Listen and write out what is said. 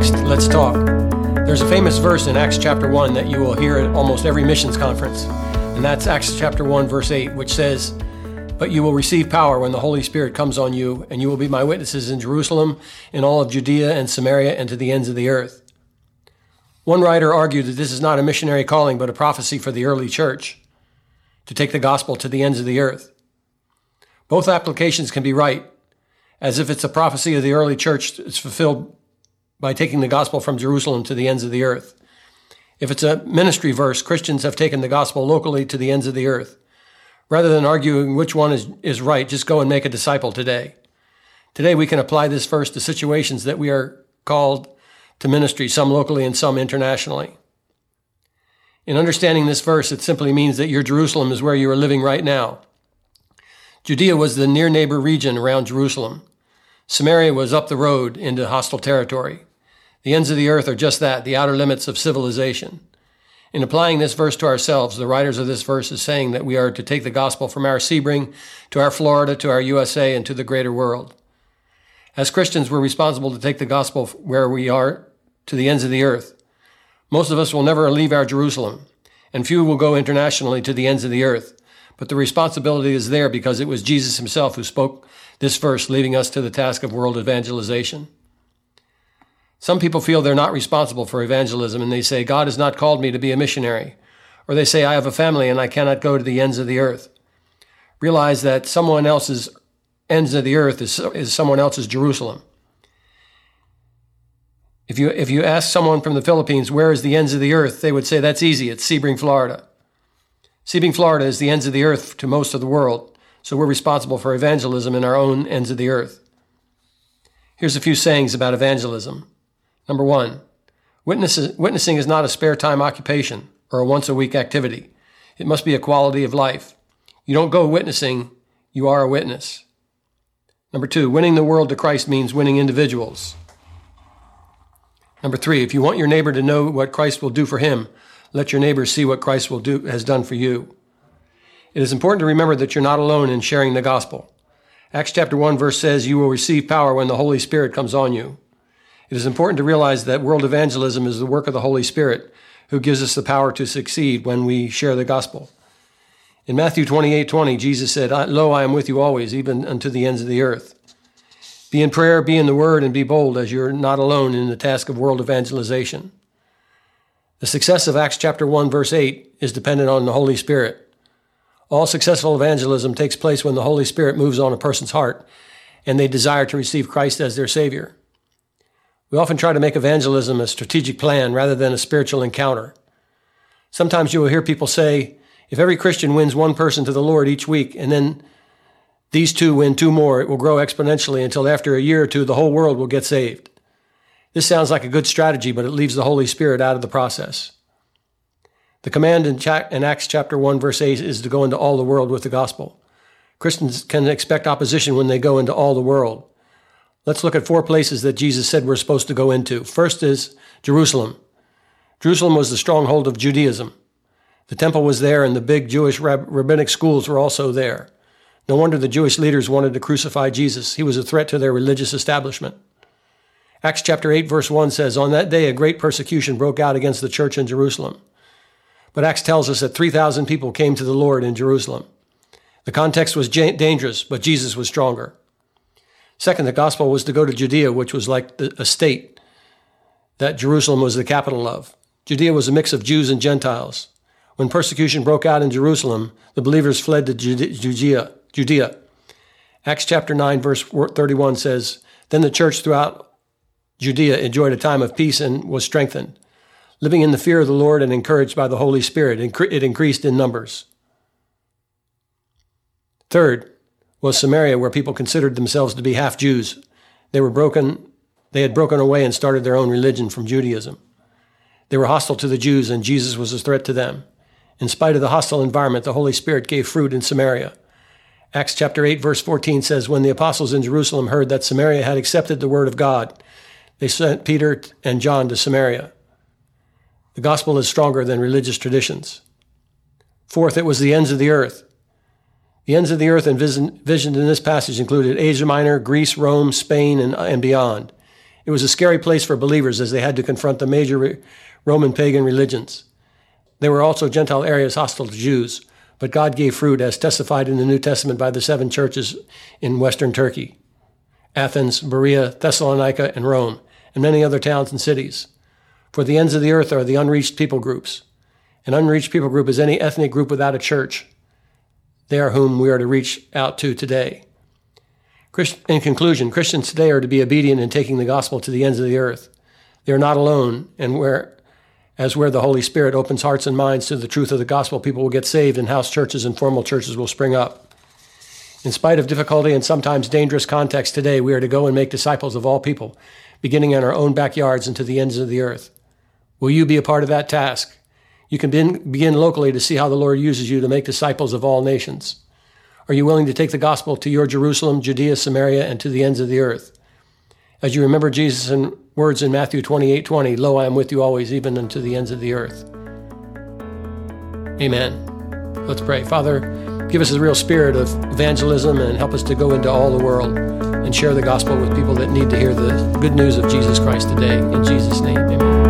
Next, let's talk. There's a famous verse in Acts chapter 1 that you will hear at almost every missions conference, and that's Acts chapter 1, verse 8, which says, But you will receive power when the Holy Spirit comes on you, and you will be my witnesses in Jerusalem, in all of Judea and Samaria, and to the ends of the earth. One writer argued that this is not a missionary calling, but a prophecy for the early church to take the gospel to the ends of the earth. Both applications can be right, as if it's a prophecy of the early church, it's fulfilled by taking the gospel from Jerusalem to the ends of the earth. If it's a ministry verse, Christians have taken the gospel locally to the ends of the earth. Rather than arguing which one is, is right, just go and make a disciple today. Today, we can apply this verse to situations that we are called to ministry, some locally and some internationally. In understanding this verse, it simply means that your Jerusalem is where you are living right now. Judea was the near neighbor region around Jerusalem. Samaria was up the road into hostile territory. The ends of the earth are just that, the outer limits of civilization. In applying this verse to ourselves, the writers of this verse is saying that we are to take the gospel from our Sebring to our Florida to our USA and to the greater world. As Christians, we're responsible to take the gospel where we are to the ends of the earth. Most of us will never leave our Jerusalem, and few will go internationally to the ends of the earth. But the responsibility is there because it was Jesus himself who spoke this verse, leaving us to the task of world evangelization. Some people feel they're not responsible for evangelism and they say, God has not called me to be a missionary. Or they say, I have a family and I cannot go to the ends of the earth. Realize that someone else's ends of the earth is, is someone else's Jerusalem. If you, if you ask someone from the Philippines, where is the ends of the earth, they would say, that's easy, it's Sebring, Florida. Sebring, Florida is the ends of the earth to most of the world, so we're responsible for evangelism in our own ends of the earth. Here's a few sayings about evangelism. Number one, witnessing is not a spare time occupation or a once a week activity. It must be a quality of life. You don't go witnessing, you are a witness. Number two, winning the world to Christ means winning individuals. Number three, if you want your neighbor to know what Christ will do for him, let your neighbor see what Christ will do, has done for you. It is important to remember that you're not alone in sharing the gospel. Acts chapter 1 verse says, You will receive power when the Holy Spirit comes on you. It is important to realize that world evangelism is the work of the Holy Spirit who gives us the power to succeed when we share the gospel. In Matthew 28 20, Jesus said, Lo, I am with you always, even unto the ends of the earth. Be in prayer, be in the word, and be bold, as you're not alone in the task of world evangelization. The success of Acts chapter 1, verse 8 is dependent on the Holy Spirit. All successful evangelism takes place when the Holy Spirit moves on a person's heart and they desire to receive Christ as their Savior. We often try to make evangelism a strategic plan rather than a spiritual encounter. Sometimes you will hear people say, if every Christian wins one person to the Lord each week, and then these two win two more, it will grow exponentially until after a year or two, the whole world will get saved. This sounds like a good strategy, but it leaves the Holy Spirit out of the process. The command in, Acts chapter 1, verse 8 is to go into all the world with the gospel. Christians can expect opposition when they go into all the world. Let's look at four places that Jesus said we're supposed to go into. First is Jerusalem. Jerusalem was the stronghold of Judaism. The temple was there, and the big Jewish rabbinic schools were also there. No wonder the Jewish leaders wanted to crucify Jesus. He was a threat to their religious establishment. Acts chapter 8, verse 1 says, On that day, a great persecution broke out against the church in Jerusalem. But Acts tells us that 3,000 people came to the Lord in Jerusalem. The context was dangerous, but Jesus was stronger. Second, the gospel was to go to Judea, which was like a state that Jerusalem was the capital of. Judea was a mix of Jews and Gentiles. When persecution broke out in Jerusalem, the believers fled to Judea. Judea. Acts chapter 9, verse 31 says, Then the church throughout Judea enjoyed a time of peace and was strengthened. Living in the fear of the Lord and encouraged by the Holy Spirit, it increased in numbers. Third, was Samaria, where people considered themselves to be half Jews. They were broken, they had broken away and started their own religion from Judaism. They were hostile to the Jews, and Jesus was a threat to them. In spite of the hostile environment, the Holy Spirit gave fruit in Samaria. Acts chapter 8, verse 14 says, When the apostles in Jerusalem heard that Samaria had accepted the word of God, they sent Peter and John to Samaria. The gospel is stronger than religious traditions. Fourth, it was the ends of the earth. The ends of the earth envisioned in this passage included Asia Minor, Greece, Rome, Spain, and, and beyond. It was a scary place for believers as they had to confront the major Roman pagan religions. There were also Gentile areas hostile to Jews, but God gave fruit as testified in the New Testament by the seven churches in western Turkey Athens, Berea, Thessalonica, and Rome, and many other towns and cities. For the ends of the earth are the unreached people groups. An unreached people group is any ethnic group without a church. They are whom we are to reach out to today. In conclusion, Christians today are to be obedient in taking the gospel to the ends of the earth. They are not alone, and where, as where the Holy Spirit opens hearts and minds to the truth of the gospel, people will get saved, and house churches and formal churches will spring up. In spite of difficulty and sometimes dangerous context today, we are to go and make disciples of all people, beginning in our own backyards and to the ends of the earth. Will you be a part of that task? You can begin locally to see how the Lord uses you to make disciples of all nations. Are you willing to take the gospel to your Jerusalem, Judea, Samaria, and to the ends of the earth? As you remember Jesus' in words in Matthew 28 20, Lo, I am with you always, even unto the ends of the earth. Amen. Let's pray. Father, give us a real spirit of evangelism and help us to go into all the world and share the gospel with people that need to hear the good news of Jesus Christ today. In Jesus' name, amen.